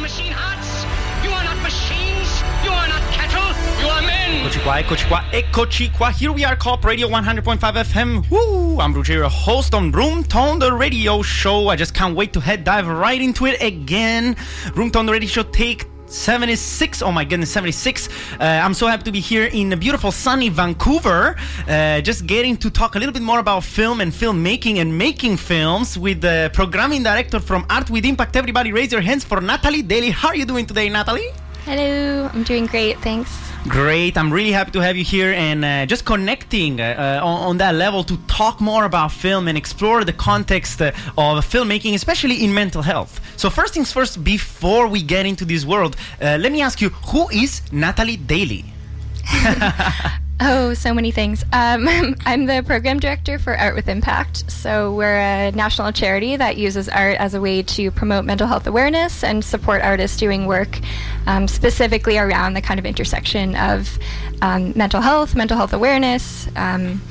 machine hearts. You are not machines. You are not cattle. You are men. Eccoci qua, eccoci eh, qua, eccoci eh, qua. Here we are, Co-op Radio 100.5 FM. Woo! I'm Ruggiero, host on Room Tone, the radio show. I just can't wait to head dive right into it again. Room Tone, the radio show, take 76 oh my goodness 76 uh, i'm so happy to be here in beautiful sunny vancouver. Uh, just getting to talk a little bit more about film and filmmaking and making films with the programming director from art with impact. Everybody raise your hands for natalie daley. How are you doing today natalie Hello, I'm doing great, thanks. Great. I'm really happy to have you here and uh, just connecting uh, on, on, that level to talk more about film and explore the context uh, of filmmaking, especially in mental health. So, first things first, before we get into this world, uh, let me ask you who is Natalie Daley? Oh, so many things. Um, I'm the program director for Art with Impact. So, we're a national charity that uses art as a way to promote mental health awareness and support artists doing work um, specifically around the kind of intersection of um, mental health, mental health awareness um,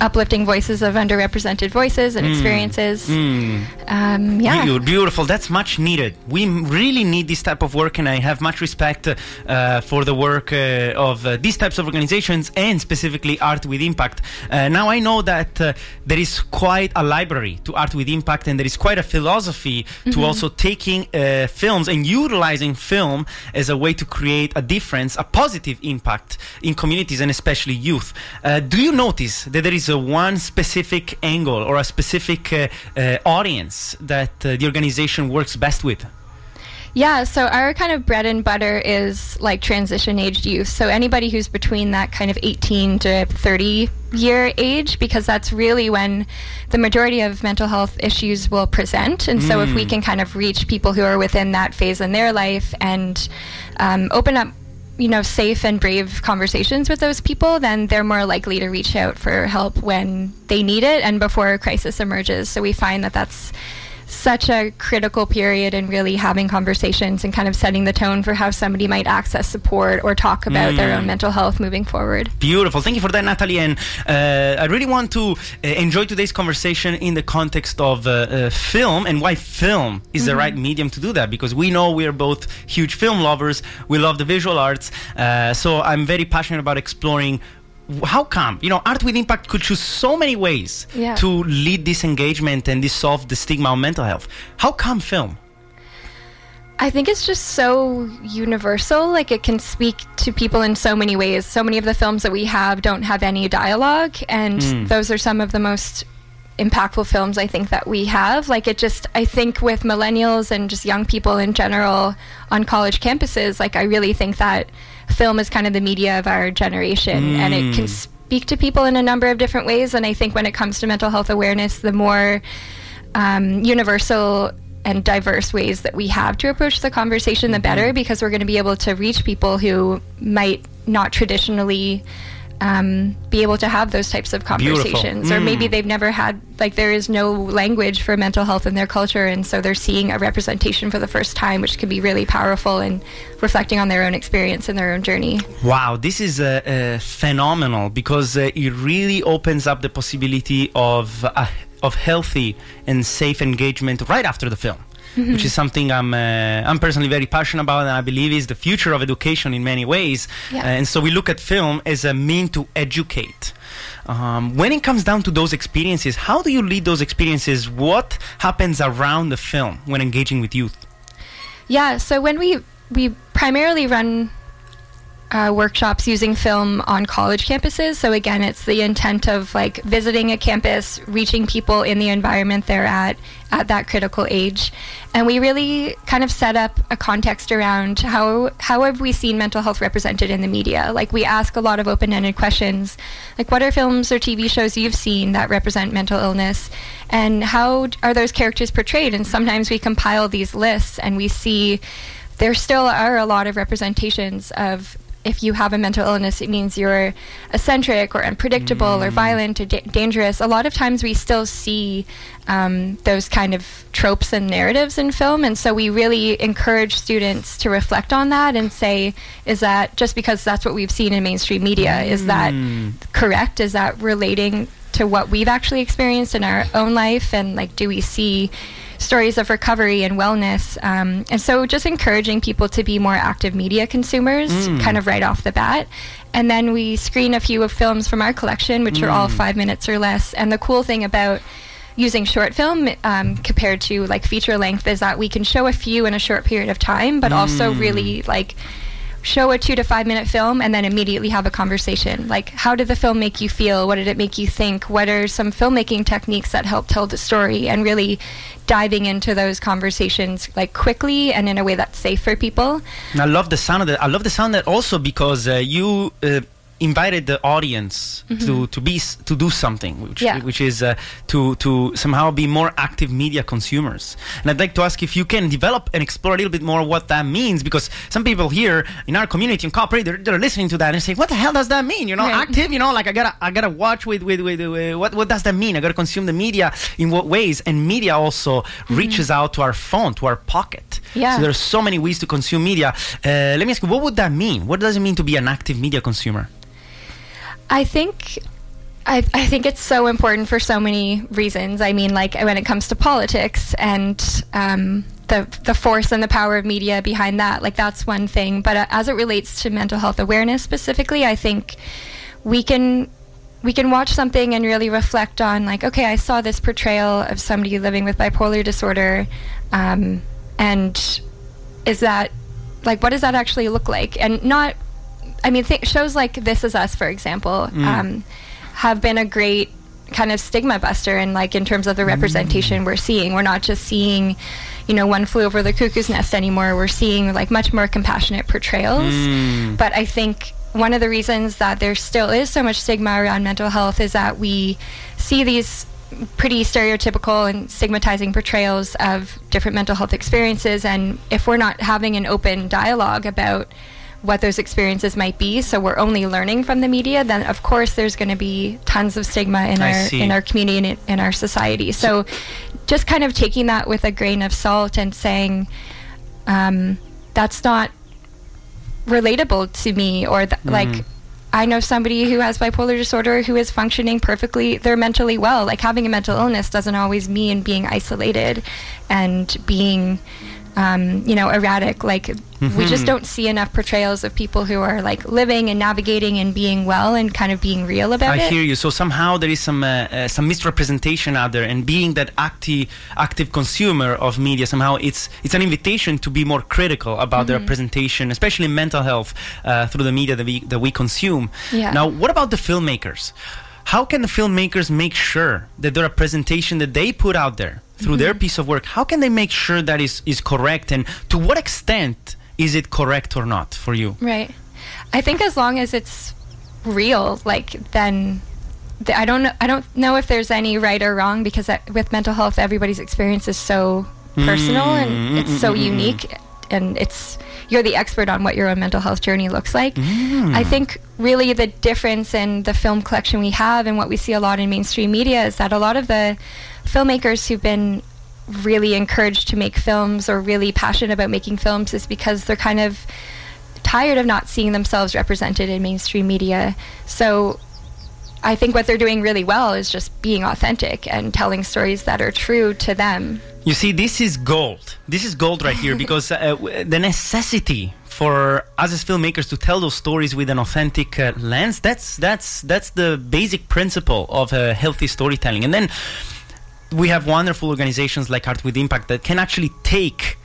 uplifting voices of underrepresented voices and mm. experiences. Mm. Um, yeah, beautiful. That's much needed. We really need this type of work, and I have much respect uh, for the work uh, of uh, these types of organizations and specifically Art with Impact. Uh, now I know that uh, there is quite a library to Art with Impact, and there is quite a philosophy mm-hmm. to also taking uh, films and utilizing film as a way to create a difference, a positive impact in communities and especially youth. do you notice that there is a one specific angle or a specific uh, uh, audience that uh, the organization works best with? Yeah, so our kind of bread and butter is like transition aged youth. So anybody who's between that kind of 18 to 30 year age, because that's really when the majority of mental health issues will present. And so if we mm. can kind of reach people who are within that phase in their life and um, open up you know, safe and brave conversations with those people, then they're more likely to reach out for help when they need it and before a crisis emerges. So we find that that's such a critical period in really having conversations and kind of setting the tone for how somebody might access support or talk about mm. their own mm. mental health moving forward. Beautiful. Thank you for that, Natalie. And uh, I really want to uh, enjoy today's conversation in the context of uh, uh film and why film is mm-hmm. the right medium to do that because we know we are both huge film lovers. We love the visual arts. Uh, so I'm very passionate about exploring how come you know art with impact could choose so many ways yeah. to lead this engagement and dissolve the stigma on mental health how come film I think it's just so universal. Like it can speak to people in so many ways. So many of the films that we have don't have any dialogue, and mm. those are some of the most impactful films I think that we have. Like it just, I think with millennials and just young people in general on college campuses, like I really think that film is kind of the media of our generation mm. and it can mm. speak to people in a number of different ways. And I think when it comes to mental health awareness, the more um, universal and diverse ways that we have to approach the conversation, the better, mm-hmm. because we're going to be able to reach people who might not traditionally um, be able to have those types of conversations. Mm. Or maybe mm. they've never had, like, there is no language for mental health in their culture, and so they're seeing a representation for the first time, which can be really powerful and reflecting on their own experience and their own journey. Wow, this is uh, uh, phenomenal because uh, it really opens up the possibility of, uh, of healthy and safe engagement right after the film mm-hmm. which is something I'm uh, I'm personally very passionate about, and I believe is the future of education in many ways. Yeah. Uh, and so we look at film as a mean to educate. Um, when it comes down to those experiences, how do you lead those experiences? What happens around the film when engaging with youth? Yeah, so when we we primarily run uh, workshops using film on college campuses. So again, it's the intent of like visiting a campus, reaching people in the environment they're at at that critical age, and we really kind of set up a context around how how have we seen mental health represented in the media? Like we ask a lot of open-ended questions, like what are films or TV shows you've seen that represent mental illness, and how are those characters portrayed? And sometimes we compile these lists and we see there still are a lot of representations of if you have a mental illness, it means you're eccentric or unpredictable mm. or violent or da- dangerous. A lot of times we still see um, those kind of tropes and narratives in film. And so we really encourage students to reflect on that and say, is that just because that's what we've seen in mainstream media, mm. is that mm. correct? Is that relating to what we've actually experienced in our own life? And like, do we see stories of recovery and wellness. Um, and so just encouraging people to be more active media consumers Mm. kind of right off the bat. And then we screen a few of films from our collection, which are Mm. all five minutes or less. And the cool thing about using short film um, compared to like feature length is that we can show a few in a short period of time, but also Mm. really like show a two to five minute film and then immediately have a conversation. Like, how did the film make you feel? What did it make you think? What are some filmmaking techniques that help tell the story? And really diving into those conversations like quickly and in a way that's safe for people. And I love the sound of that. I love the sound of that also because uh, you uh, invited the audience to to be to do something, which Yeah. which is uh, to to somehow be more active media consumers. And I'd like to ask if you can develop and explore a little bit more what that means, because some people here in our community in corporate they're, they're listening to that and saying, "What the hell does that mean?" You know, Right. active. You know, like I gotta I gotta watch with with with uh, what what does that mean? I gotta consume the media in what ways? And media also reaches out to our phone, to our pocket. Yeah. So there's so many ways to consume media. Uh, let me ask you, what would that mean? What does it mean to be an active media consumer? I think I, I think it's so important for so many reasons. I mean, like when it comes to politics and um, the the force and the power of media behind that, like that's one thing. But uh, as it relates to mental health awareness specifically, I think we can we can watch something and really reflect on like, okay, I saw this portrayal of somebody living with bipolar disorder, um, and is that like what does that actually look like? And not I mean, th- shows like This Is Us, for example, mm. um, have been a great kind of stigma buster, and like in terms of the representation mm. we're seeing, we're not just seeing, you know, one flew over the cuckoo's nest anymore. We're seeing like much more compassionate portrayals. Mm. But I think one of the reasons that there still is so much stigma around mental health is that we see these pretty stereotypical and stigmatizing portrayals of different mental health experiences. And if we're not having an open dialogue about what those experiences might be. So we're only learning from the media then of course there's going to be tons of stigma in I our see. in our community and in, our society. So just kind of taking that with a grain of salt and saying um, that's not relatable to me or th- like I know somebody who has bipolar disorder who is functioning perfectly they're mentally well. Like having a mental illness doesn't always mean being isolated and being um, you know erratic like we just don't see enough portrayals of people who are like living and navigating and being well and kind of being real about I it I hear you. So somehow there is some uh, uh, some misrepresentation out there, and being that active active consumer of media, somehow it's it's an invitation to be more critical about Mm-hmm. the representation, especially mental health, uh, through the media that we that we consume. Yeah. Now, what about the filmmakers? How can the filmmakers make sure that their presentation that they put out there through their Mm-hmm. piece of work, how can they make sure that is is correct, and to what extent is it correct or not for you? Right. I think as long as it's real, like then th- I don't know. I don't know if there's any right or wrong because with mental health, everybody's experience is so personal and it's so unique, and it's you're the expert on what your own mental health journey looks like. Mm. I think really the difference in the film collection we have and what we see a lot in mainstream media is that a lot of the filmmakers who've been really encouraged to make films or really passionate about making films is because they're kind of tired of not seeing themselves represented in mainstream media. So I think what they're doing really well is just being authentic and telling stories that are true to them. You see, this is gold. This is gold right here because uh, the necessity for us as filmmakers to tell those stories with an authentic uh, lens that's that's that's the basic principle of uh, healthy storytelling. And then we have wonderful organizations like Art with Impact that can actually take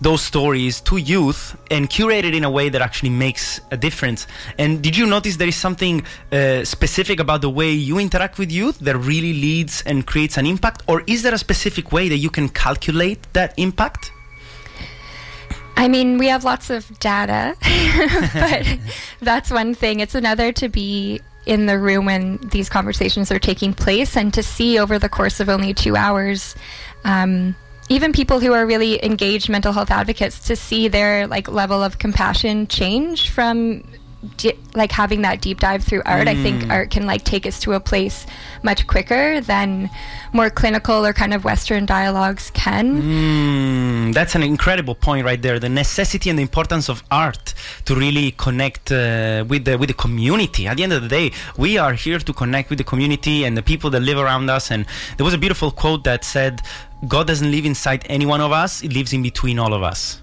those stories to youth and curate it in a way that actually makes a difference. And did you notice there is something uh, specific about the way you interact with youth that really leads and creates an impact? Or is there a specific way that you can calculate that impact? I mean, we have lots of data, but that's one thing. It's another to be in the room when these conversations are taking place and to see over the course of only two hours. Um, even people who are really engaged mental health advocates to see their like level of compassion change from di- like having that deep dive through art i think art can like take us to a place much quicker than more clinical or kind of western dialogues can Mm, that's an incredible point right there. The necessity and the importance of art to really connect uh, with the with the community. At the end of the day, we are here to connect with the community and the people that live around us. And there was a beautiful quote that said, "God doesn't live inside any one of us; it lives in between all of us."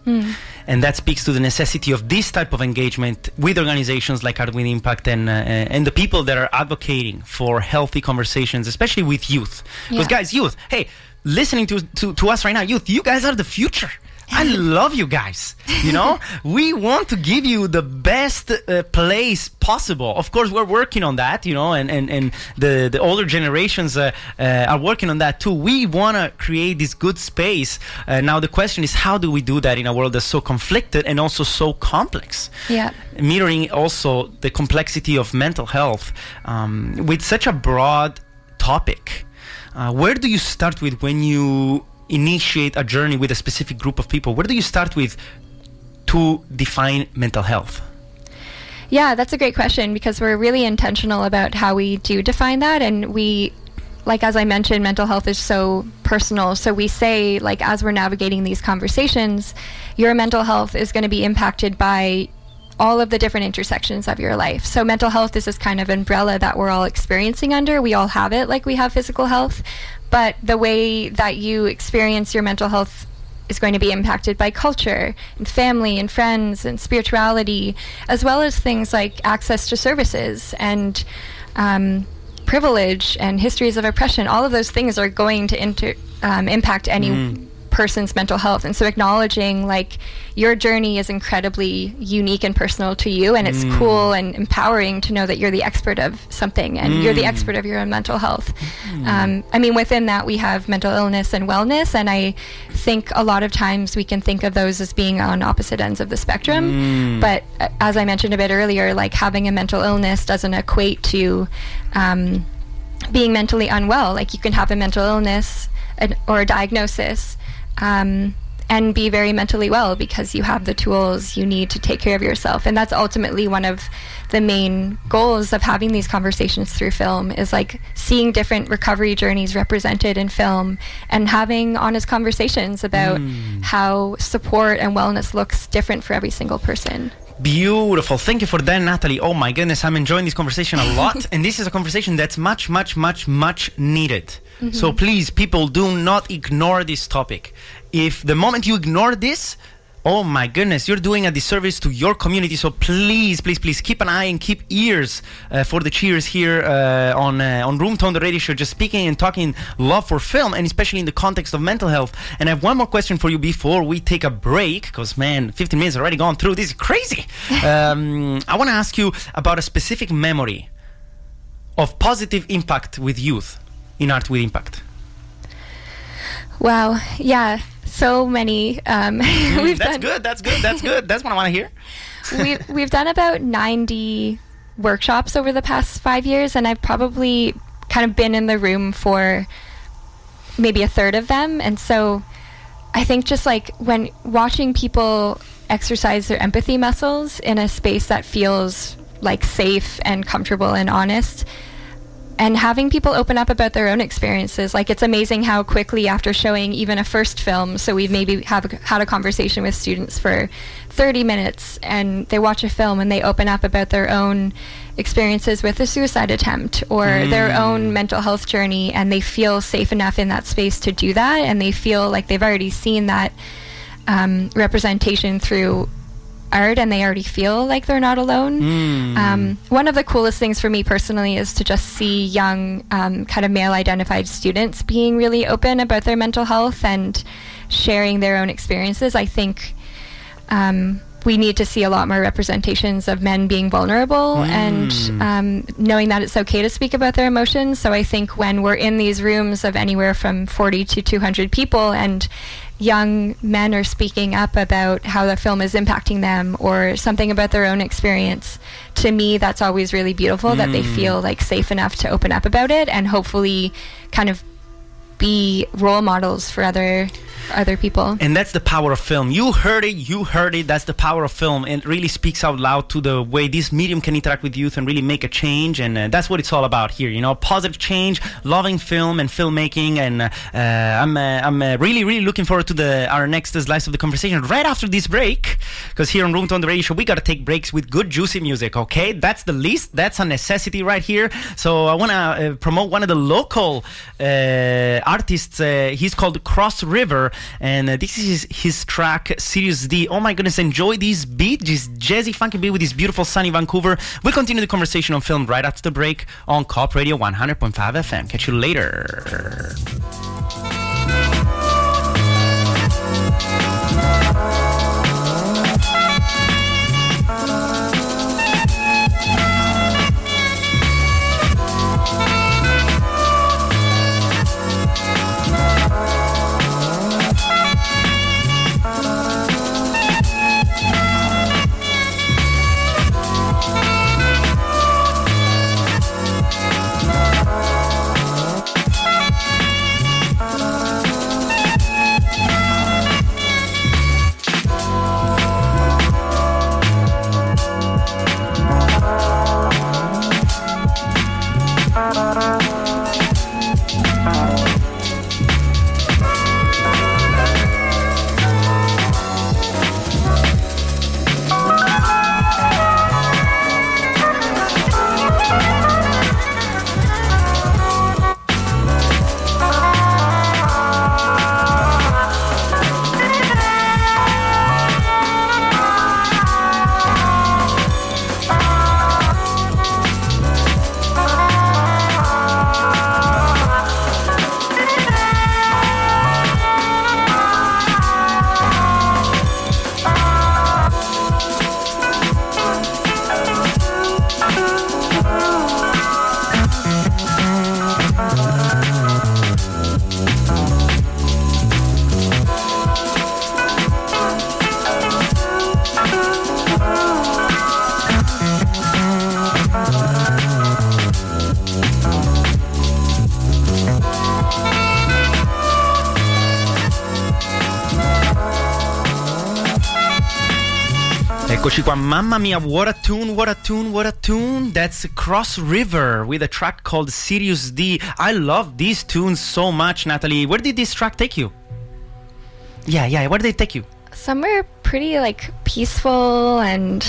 And that speaks to the necessity of this type of engagement with organizations like with Impact and uh, and the people that are advocating for healthy conversations, especially with youth. Because Yeah. guys, youth, hey, listening to, to to us right now, youth, you guys are the future. I love you guys. You know, we want to give you the best uh, place possible. Of course, we're working on that. You know, and and, and the the older generations uh, uh, are working on that too. We want to create this good space. Uh, now, the question is, how do we do that in a world that's so conflicted and also so complex? Yeah. mirroring also the complexity of mental health um, with such a broad topic. Uh, where do you start with when you initiate a journey with a specific group of people? Where do you start with to define mental health? Yeah, that's a great question because we're really intentional about how we do define that. And we, like, as I mentioned, mental health is so personal. So we say, like, as we're navigating these conversations, your mental health is going to be impacted by all of the different intersections of your life. So mental health is this kind of umbrella that we're all experiencing under. We all have it like we have physical health, but the way that you experience your mental health is going to be impacted by culture and family and friends and spirituality, as well as things like access to services and um, privilege and histories of oppression. All of those things are going to inter- um, impact any person's mental health. And so acknowledging like your journey is incredibly unique and personal to you, and it's cool and empowering to know that you're the expert of something and you're the expert of your own mental health. Um, I mean, within that, we have mental illness and wellness, and I think a lot of times we can think of those as being on opposite ends of the spectrum. But uh, as I mentioned a bit earlier, like having a mental illness doesn't equate to um, being mentally unwell. Like you can have a mental illness an, or a diagnosis um, and be very mentally well because you have the tools you need to take care of yourself. And that's ultimately one of the main goals of having these conversations through film is like seeing different recovery journeys represented in film and having honest conversations about how support and wellness looks different for every single person. Beautiful. Thank you for that, Natalie. Oh my goodness, I'm enjoying this conversation a lot. and this is a conversation that's much, much, much, much needed. So please, people, do not ignore this topic. If the moment you ignore this, oh my goodness, you're doing a disservice to your community. So please, please, please keep an eye and keep ears uh, for the cheers here uh, on uh, on Room Tone, the radio show, just speaking and talking love for film, and especially in the context of mental health. And I have one more question for you before we take a break, because man, 15 minutes already gone through. This is crazy. um, I want to ask you about a specific memory of positive impact with youth in Art with Impact. Wow. Yeah. So many. Um, we've That's done, good. That's good. That's good. That's what I want to hear. we, we've done about 90 workshops over the past five years, and I've probably kind of been in the room for maybe a third of them. And so I think just like when watching people exercise their empathy muscles in a space that feels like safe and comfortable and honest, and having people open up about their own experiences like it's amazing how quickly after showing even a first film so we've maybe have had a conversation with students for 30 minutes and they watch a film and they open up about their own experiences with a suicide attempt or their own mental health journey and they feel safe enough in that space to do that and they feel like they've already seen that um, representation through art and they already feel like they're not alone. Um, one of the coolest things for me personally is to just see young, um, kind of male identified students being really open about their mental health and sharing their own experiences. I think um, we need to see a lot more representations of men being vulnerable and um, knowing that it's okay to speak about their emotions. So I think when we're in these rooms of anywhere from 40 to 200 people and young men are speaking up about how the film is impacting them or something about their own experience, to me, that's always really beautiful that they feel like safe enough to open up about it and hopefully kind of be role models for other other people. And that's the power of film. You heard it, you heard it. That's the power of film. It really speaks out loud to the way this medium can interact with youth and really make a change. And uh, that's what it's all about here. You know, positive change, loving film and filmmaking. And uh, I'm, uh, I'm uh, really, really looking forward to the our next slice of the conversation right after this break. Because here on Room Tone, the radio show, we got to take breaks with good, juicy music, okay? That's the least. That's a necessity right here. So I want to uh, promote one of the local uh, artists. Uh, he's called Cross River, and uh, this is his, track Sirius D. Oh my goodness, enjoy this beat, this jazzy, funky beat with this beautiful sunny Vancouver. We'll continue the conversation on film right after the break on Co-op Radio 100.5 FM. Catch you later. Mamma mia, what a tune, what a tune, what a tune. That's Cross River with a track called Sirius D. I love these tunes so much, Natalie. Where did this track take you? Yeah, yeah, where did it take you? Somewhere pretty like peaceful and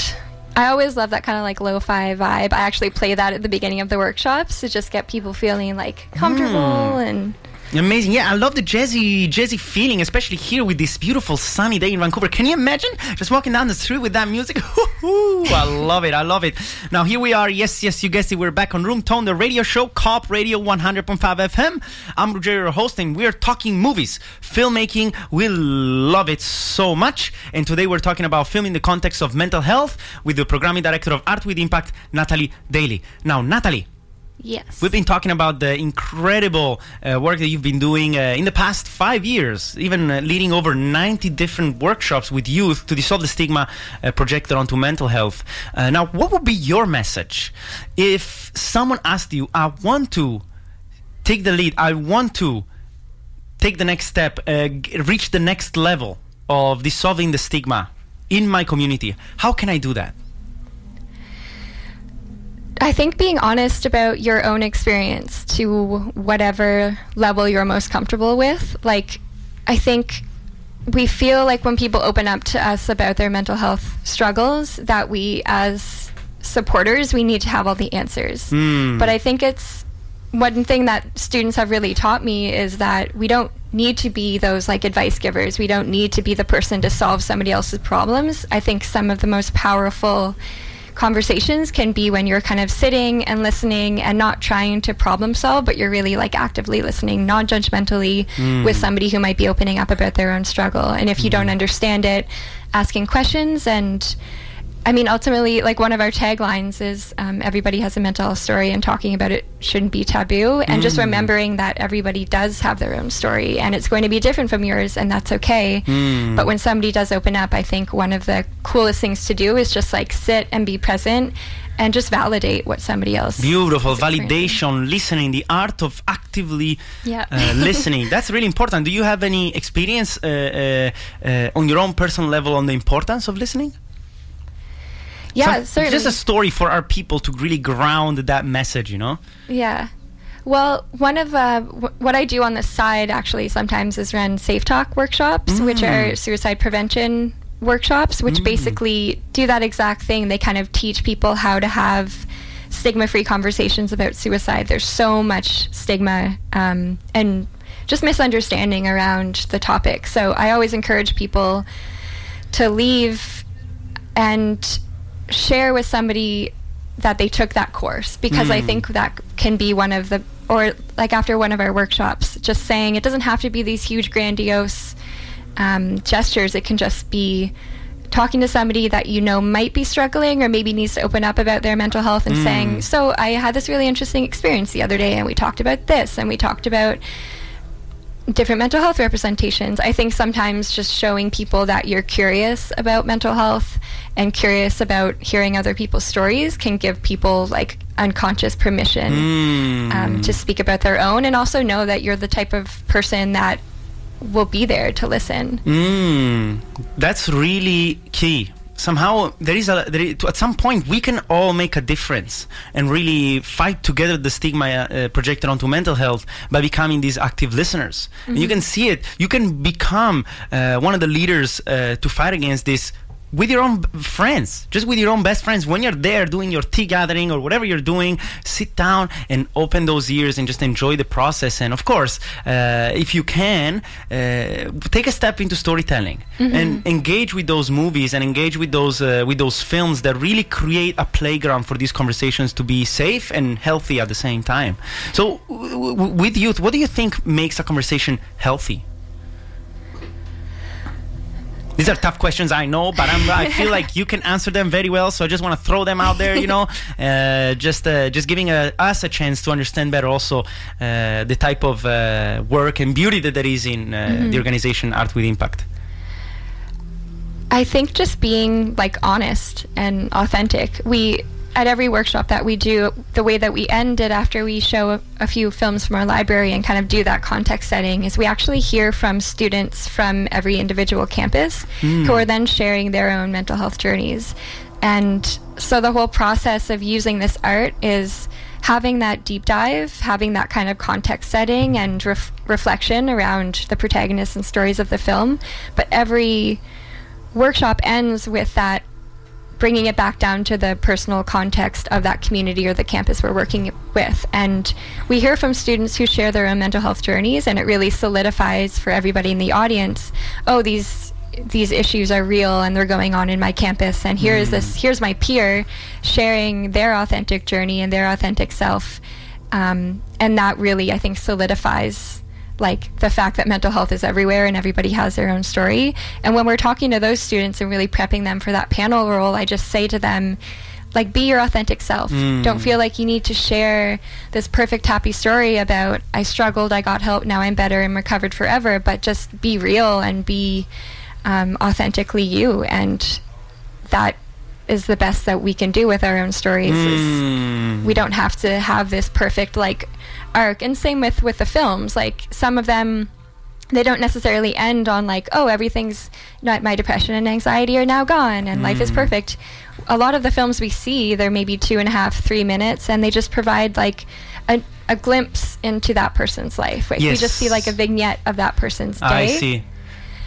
I always love that kind of like lo-fi vibe. I actually play that at the beginning of the workshops to just get people feeling like comfortable hmm. and Amazing. Yeah, I love the jazzy, jazzy feeling, especially here with this beautiful sunny day in Vancouver. Can you imagine just walking down the street with that music? I love it. I love it. Now here we are. Yes, yes, you guessed it. We're back on Room Tone, the radio show, Co-op Radio 100.5 FM. I'm Rogerio, your host, and we're talking movies, filmmaking. We love it so much. And today we're talking about film in the context of mental health with the programming director of Art with Impact, Natalie Daley. Now, Natalie. Yes. We've been talking about the incredible uh, work that you've been doing uh, in the past five years, even uh, leading over 90 different workshops with youth to dissolve the stigma uh, projected onto mental health. Uh, now, what would be your message if someone asked you, I want to take the lead, I want to take the next step, uh, reach the next level of dissolving the stigma in my community? How can I do that? I think being honest about your own experience to whatever level you're most comfortable with. Like, I think we feel like when people open up to us about their mental health struggles, that we, as supporters, we need to have all the answers. Hmm. But I think it's one thing that students have really taught me is that we don't need to be those like advice givers. We don't need to be the person to solve somebody else's problems. I think some of the most powerful conversations can be when you're kind of sitting and listening and not trying to problem solve, but you're really like actively listening, non judgmentally hmm. with somebody who might be opening up about their own struggle. And if you hmm. don't understand it, asking questions and I mean, ultimately, like one of our taglines is um, everybody has a mental health story, and talking about it shouldn't be taboo. And just remembering that everybody does have their own story, and it's going to be different from yours, and that's okay. But when somebody does open up, I think one of the coolest things to do is just like sit and be present and just validate what somebody else. Beautiful validation, listening, the art of actively Yeah. uh, listening. That's really important. Do you have any experience uh, uh, uh, on your own personal level on the importance of listening? Yeah, Some- certainly. Just a story for our people to really ground that message, you know? Yeah. Well, one of uh, w- what I do on the side actually sometimes is run safeTALK workshops, which are suicide prevention workshops, which basically do that exact thing. They kind of teach people how to have stigma-free conversations about suicide. There's so much stigma um, and just misunderstanding around the topic. So I always encourage people to leave and share with somebody that they took that course because I think that can be one of the or like after one of our workshops just saying it doesn't have to be these huge grandiose um, gestures. It can just be talking to somebody that you know might be struggling or maybe needs to open up about their mental health and saying so I had this really interesting experience the other day and we talked about this and we talked about different mental health representations. I think sometimes just showing people that you're curious about mental health and curious about hearing other people's stories can give people like unconscious permission Mm. um, to speak about their own and also know that you're the type of person that will be there to listen. Mm, that's really key. Somehow there is a there is, at some point we can all make a difference and really fight together the stigma uh, projected onto mental health by becoming these active listeners. And you can see it. You can become uh, one of the leaders uh, to fight against this with your own friends, just with your own best friends. When you're there doing your tea gathering or whatever you're doing, sit down and open those ears and just enjoy the process. And of course, uh, if you can, uh, take a step into storytelling and engage with those movies and engage with those uh, with those films that really create a playground for these conversations to be safe and healthy at the same time. So, w- w- with youth, what do you think makes a conversation healthy? These are tough questions, I know, but I'm, I feel like you can answer them very well. So I just want to throw them out there, you know, uh, just uh, just giving uh us a chance to understand better also uh, the type of uh, work and beauty that there is in uh, the organization Art with Impact. I think just being like honest and authentic. We at every workshop that we do, the way that we end it after we show a, a few films from our library and kind of do that context setting is we actually hear from students from every individual campus who hmm. are then sharing their own mental health journeys. And so the whole process of using this art is having that deep dive, having that kind of context setting and ref- reflection around the protagonists and stories of the film. But every workshop ends with that bringing it back down to the personal context of that community or the campus we're working with. And we hear from students who share their own mental health journeys, and it really solidifies for everybody in the audience oh, these. These issues are real and they're going on in my campus, and here is this. Here's my peer sharing their authentic journey and their authentic self, um, and that really, I think, solidifies like the fact that mental health is everywhere and everybody has their own story. And when we're talking to those students and really prepping them for that panel role, I just say to them, like, be your authentic self. Don't feel like you need to share this perfect, happy story about, I struggled, I got help, now I'm better, I'm recovered forever, but just be real and be um, authentically you. And that is the best that we can do with our own stories. is Mm. we don't have to have this perfect like arc and same with with the films like some of them they don't necessarily end on like oh everything's not my depression and anxiety are now gone and life is mm. perfect. A lot of the films we see they're maybe two and a half three minutes and they just provide like a, a glimpse into that person's life. Like we just see like a vignette of that person's day I see.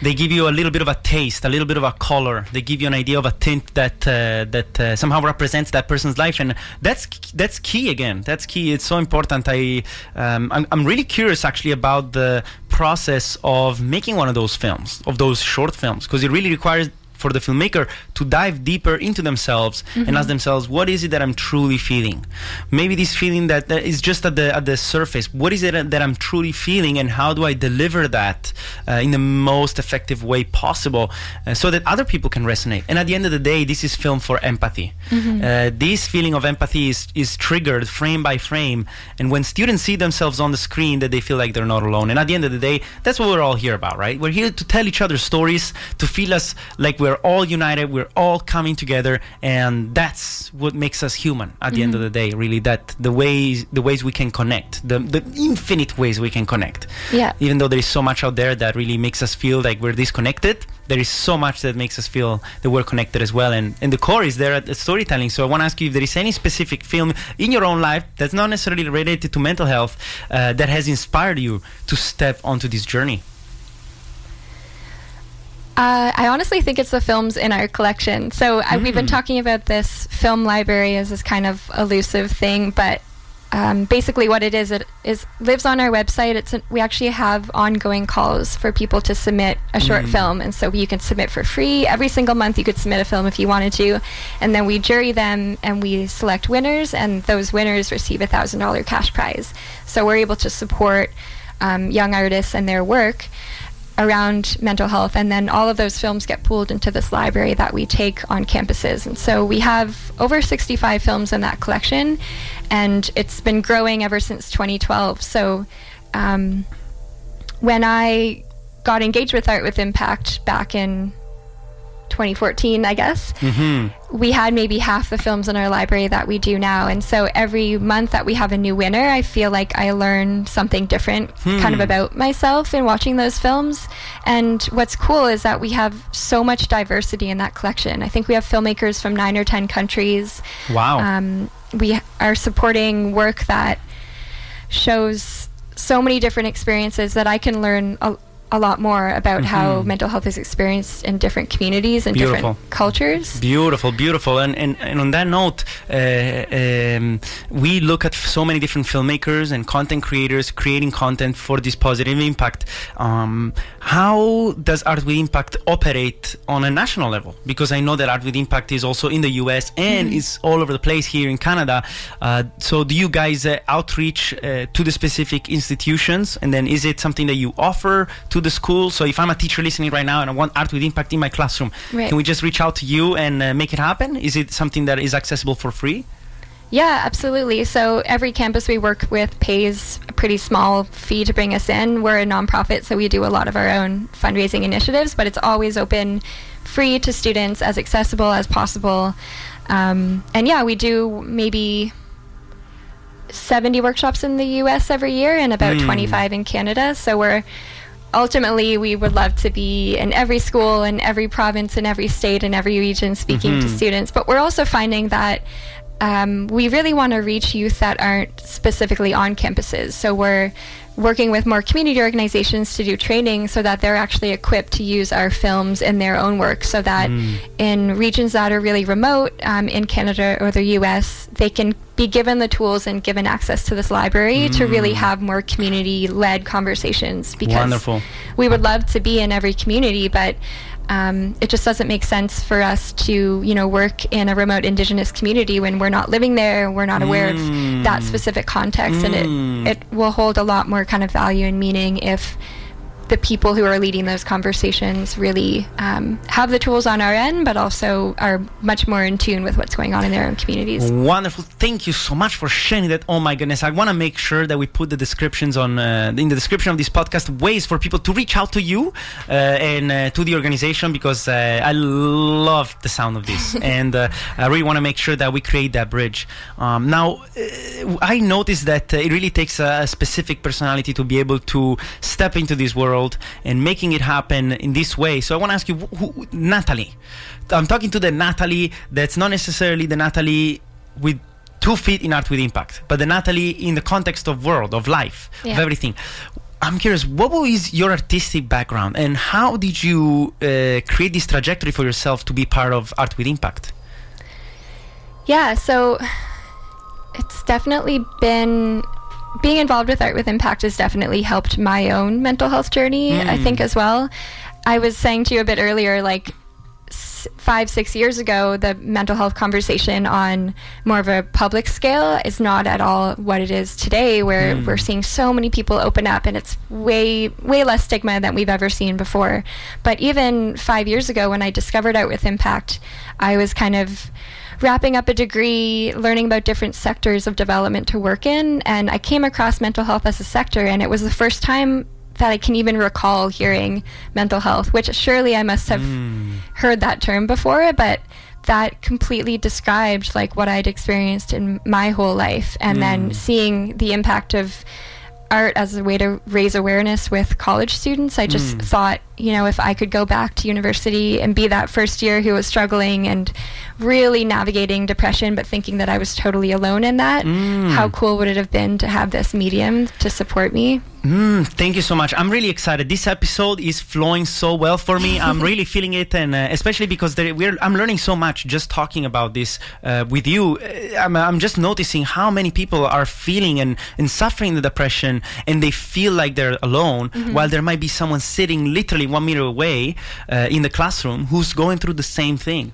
They give you a little bit of a taste, a little bit of a color. They give you an idea of a tint that uh, that uh, somehow represents that person's life, and that's that's key again. That's key. It's so important. I um, I'm, I'm really curious actually about the process of making one of those films, of those short films, because it really requires for the filmmaker to dive deeper into themselves and ask themselves, what is it that I'm truly feeling? Maybe this feeling that, that is just at the at the surface. What is it that I'm truly feeling, and how do I deliver that uh, in the most effective way possible, uh, so that other people can resonate? And at the end of the day, this is film for empathy. Uh, this feeling of empathy is is triggered frame by frame, and when students see themselves on the screen, that they feel like they're not alone. And at the end of the day, that's what we're all here about, right? We're here to tell each other stories, to feel us like we're all united, we're all coming together, and that's what makes us human. At the end of the day, really, that the ways the ways we can connect, the the infinite ways we can connect. Yeah. Even though there is so much out there that really makes us feel like we're disconnected, there is so much that makes us feel that we're connected as well. And, and the core is there at the storytelling. So I want to ask you if there is any specific film in your own life that's not necessarily related to mental health uh, that has inspired you to step onto this journey. Uh, I honestly think it's the films in our collection. So I, we've been Mm. talking about this film library as this kind of elusive thing, but um, basically what it is, it is lives on our website. It's a, we actually have ongoing calls for people to submit a short film, and so you can submit for free every single month. You could submit a film if you wanted to, and then we jury them and we select winners, and those winners receive a thousand dollar cash prize. So we're able to support um, young artists and their work around mental health and then all of those films get pooled into this library that we take on campuses. And so we have over 65 films in that collection and it's been growing ever since 2012 so um, when i got engaged with art with impact back in 2014 i guess. We had maybe half the films in our library that we do now. And so every month that we have a new winner i feel like i learn something different kind of about myself in watching those films. And what's cool is that we have so much diversity in that collection. I think we have filmmakers from nine or ten countries. Wow. um, we are supporting work that shows so many different experiences that I can learn a, a lot more about how mental health is experienced in different communities and Beautiful. different cultures. Beautiful, beautiful. And, and, and on that note, uh, um, we look at so many different filmmakers and content creators creating content for this positive impact. Um, how does Art with Impact operate on a national level? Because I know that Art with Impact is also in the US and is all over the place here in Canada. Uh, so, do you guys uh, outreach uh, to the specific institutions? And then is it something that you offer to the school? So, if I'm a teacher listening right now and I want Art with Impact in my classroom, Right. can we just reach out to you and uh, make it happen? Is it something that is accessible for free? Yeah, absolutely. So every campus we work with pays a pretty small fee to bring us in. We're a nonprofit, so we do a lot of our own fundraising initiatives, but it's always open free to students, as accessible as possible. Um, and yeah, we do maybe 70 workshops in the US every year and about Hmm. 25 in Canada. So we're ultimately we would love to be in every school in every province in every state in every region speaking to Mhm. students but we're also finding that um, we really want to reach youth that aren't specifically on campuses so we're working with more community organizations to do training so that they're actually equipped to use our films in their own work so that in regions that are really remote um, in canada or the us they can be given the tools and given access to this library to really have more community-led conversations because Wonderful. we would love to be in every community but um, it just doesn't make sense for us to you know work in a remote indigenous community when we're not living there we're not aware of that specific context and Mm. it, it will hold a lot more kind of value and meaning if the people who are leading those conversations really um, have the tools on our end but also are much more in tune with what's going on in their own communities Wonderful. Thank you so much for sharing that. Oh my goodness. I want to make sure that we put the descriptions on uh, in the description of this podcast ways for people to reach out to you uh, and uh, to the organization because uh, I love the sound of this and uh, I really want to make sure that we create that bridge. Um, now, uh, I noticed that uh, it really takes a, a specific personality to be able to step into this world and making it happen in this way. So I want to ask you, who, Natalie. I'm talking to the Natalie that's not necessarily the Natalie with two feet in art with impact, but the Natalie in the context of world, of life, of everything. I'm curious, what was your artistic background and how did you uh, create this trajectory for yourself to be part of Art with Impact? Yeah, so it's definitely been being involved with Art with Impact has definitely helped my own mental health journey, I think, mm. as well. I was saying to you a bit earlier, like, five, six years ago, the mental health conversation on more of a public scale is not at all what it is today, where mm. we're seeing so many people open up and it's way, way less stigma than we've ever seen before. But even five years ago, when I discovered Art with Impact, I was kind of wrapping up a degree, learning about different sectors of development to work in, and I came across mental health as a sector, and it was the first time that I can even recall hearing mental health, which surely I must have hmm. heard that term before, but that completely described like what I'd experienced in my whole life and then hmm. seeing the impact of art as a way to raise awareness with college students. I just hmm. thought, you know, if I could go back to university and be that first year who was struggling and really navigating depression, but thinking that I was totally alone in that, how cool would it have been to have this medium to support me? Mm, thank you so much. I'm really excited. This episode is flowing so well for me. I'm really feeling it, and uh, especially because there, we're, I'm learning so much just talking about this uh, with you. Uh, I'm, I'm just noticing how many people are feeling and, and suffering the depression, and they feel like they're alone, while there might be someone sitting literally one meter away uh, in the classroom who's going through the same thing.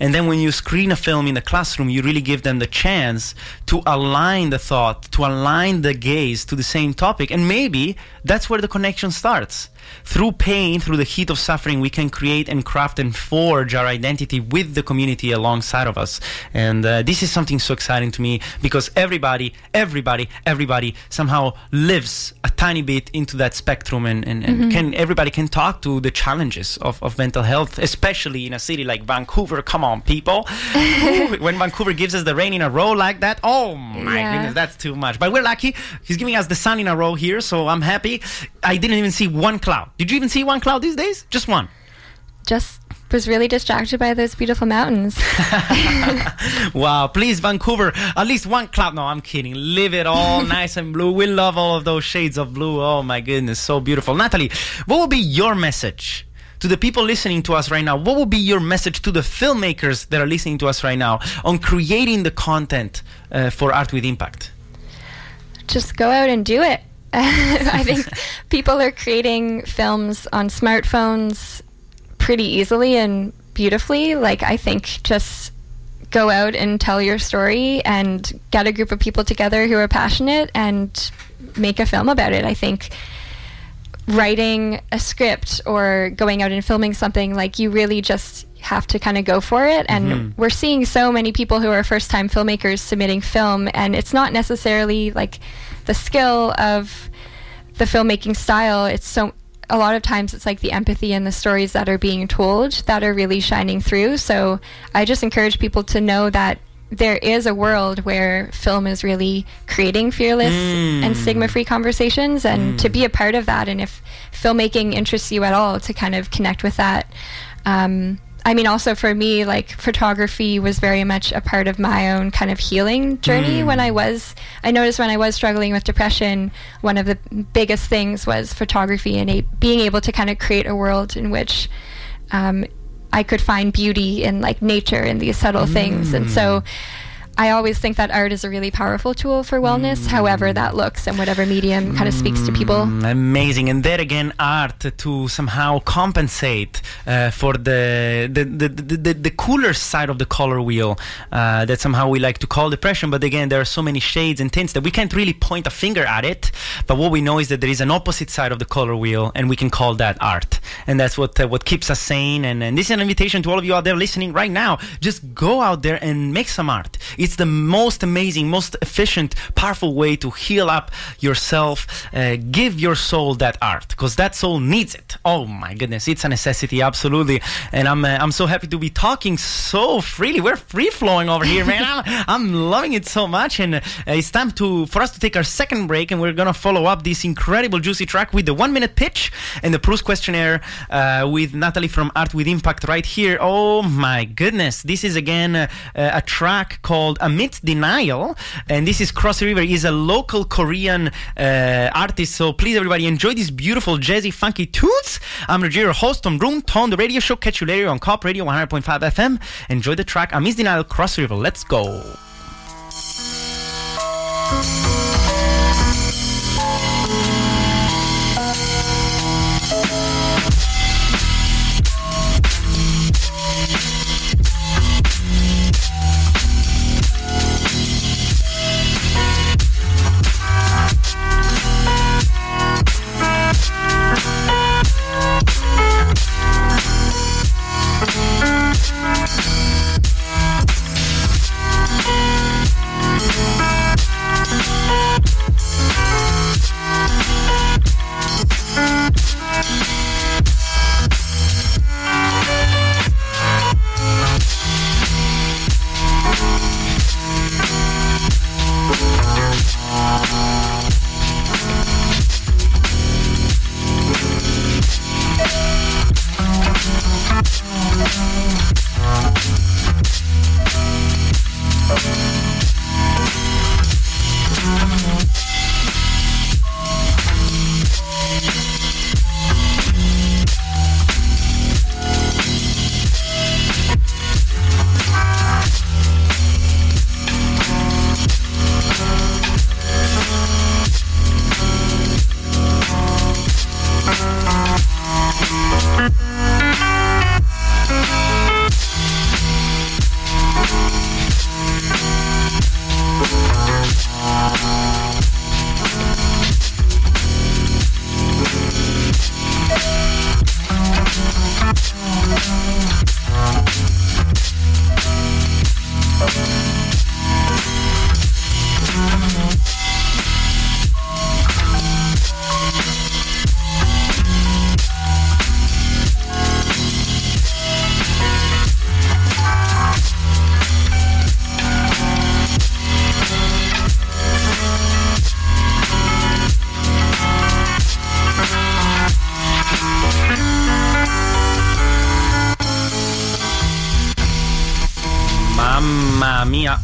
And then when you screen a film in the classroom, you really give them the chance to align the thought, to align the gaze to the same topic, and maybe that's where the connection starts. Through pain, through the heat of suffering, we can create and craft and forge our identity with the community alongside of us. And uh, this is something so exciting to me because everybody, everybody, everybody somehow lives a tiny bit into that spectrum and, and, and can everybody can talk to the challenges of, of mental health, especially in a city like Vancouver. Come on, people. When Vancouver gives us the rain in a row like that, oh my Yeah. goodness, that's too much. But we're lucky. He's giving us the sun in a row here, so I'm happy. I didn't even see one cloud. Did you even see one cloud these days? Just one. Just was really distracted by those beautiful mountains. Wow, please, Vancouver, at least one cloud. No, I'm kidding. Leave it all nice and blue. We love all of those shades of blue. Oh my goodness, so beautiful. Natalie, what would be your message? To the people listening to us right now, what would be your message to the filmmakers that are listening to us right now on creating the content uh, for Art with Impact? just go out and do it. I think people are creating films on smartphones pretty easily and beautifully. Like, I think just go out and tell your story and get a group of people together who are passionate and make a film about it. I think writing a script or going out and filming something like you really just have to kind of go for it and mm-hmm. we're seeing so many people who are first time filmmakers submitting film and it's not necessarily like the skill of the filmmaking style it's so a lot of times it's like the empathy and the stories that are being told that are really shining through. So i just encourage people to know that there is a world where film is really creating fearless and stigma free conversations and to be a part of that and if filmmaking interests you at all to kind of connect with that um, I mean, also for me, like photography was very much a part of my own kind of healing journey. When I was, I noticed when I was struggling with depression, one of the biggest things was photography and a, being able to kind of create a world in which um, I could find beauty in like nature and these subtle things. And so I always think that art is a really powerful tool for wellness, however that looks and whatever medium kind of speaks to people. Mm, Amazing, and there again, art to somehow compensate uh, for the the, the, the the the cooler side of the color wheel uh, that somehow we like to call depression. But again, there are so many shades and tints that we can't really point a finger at it. But what we know is that there is an opposite side of the color wheel, and we can call that art, and that's what uh, what keeps us sane. And, and this is an invitation to all of you out there listening right now. Just go out there and make some art. It's the most amazing, most efficient, powerful way to heal up yourself. Uh, give your soul that art because that soul needs it. Oh my goodness, it's a necessity, absolutely. And I'm uh, I'm so happy to be talking so freely. We're free flowing over here, man. I'm, I'm loving it so much. And uh, it's time to for us to take our second break, and we're gonna follow up this incredible juicy track with the one minute pitch and the Proust questionnaire uh, with Natalie from Art with Impact right here. Oh my goodness, this is again uh, a track called Amidst Denial, and this is Cross River. is a local Korean uh, artist. So please, everybody, enjoy these beautiful jazzy, funky tunes. I'm Roger, host on Room Tone, the radio show. Catch you later on Co-op Radio 100.5 FM. Enjoy the track Amidst Denial, Cross River. Let's go.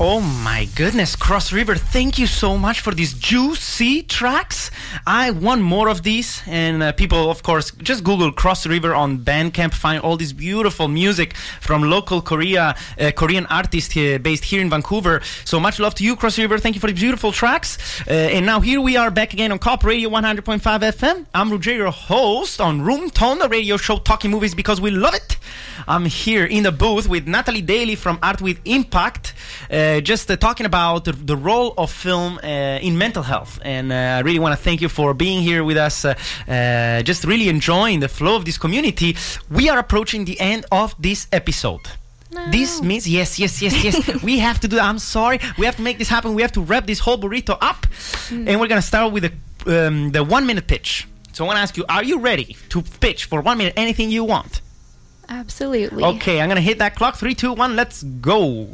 Oh my goodness. Cross River, thank you so much for these juicy tracks. I want more of these. And uh, people, of course, just Google Cross River on Bandcamp. Find all this beautiful music from local Korea, uh, Korean artists here, based here in Vancouver. So much love to you, Cross River. Thank you for the beautiful tracks. Uh, and now here we are back again on Co-op Radio 100.5 FM. I'm Ruger, your host on Room Tone, the radio show talking movies because we love it. I'm here in the booth with Natalie Daley from Art with Impact, uh, just uh, talking about the, the, role of film uh, in mental health. And I really want to thank you for being here with us, uh, uh, just really enjoying the flow of this community. We are approaching the end of this episode. No. This means yes, yes, yes, yes. we have to do. I'm sorry. We have to make this happen. We have to wrap this whole burrito up, mm. and we're gonna start with the um, the one minute pitch. So I want to ask you: Are you ready to pitch for one minute anything you want? Absolutely. Okay, I'm gonna hit that clock. Three, two, one. Let's go.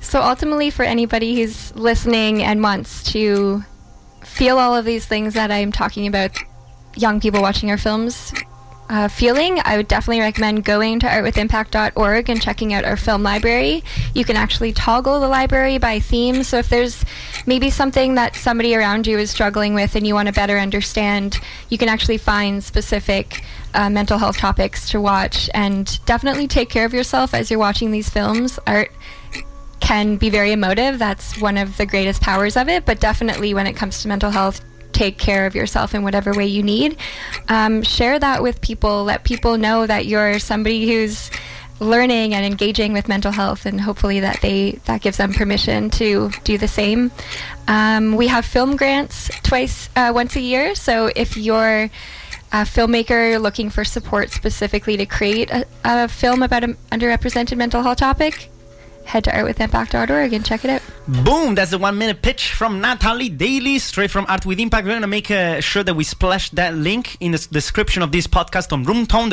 So ultimately, for anybody who's listening and wants to feel all of these things that I'm talking about, young people watching our films. Uh, feeling, I would definitely recommend going to artwithimpact.org and checking out our film library. You can actually toggle the library by theme. So if there's maybe something that somebody around you is struggling with and you want to better understand, you can actually find specific uh, mental health topics to watch and definitely take care of yourself as you're watching these films. Art can be very emotive. That's one of the greatest powers of it. But definitely when it comes to mental health, take care of yourself in whatever way you need. Um, share that with people. Let people know that you're somebody who's learning and engaging with mental health and hopefully that they that gives them permission to do the same um, we have film grants twice uh, once a year so if you're a filmmaker looking for support specifically to create a, a film about an underrepresented mental health topic head to artwithimpact.org and check it out. Boom! That's the one minute pitch from Natalie Daley, straight from Art with Impact. We're going to make uh, sure that we splash that link in the description of this podcast on roomtone,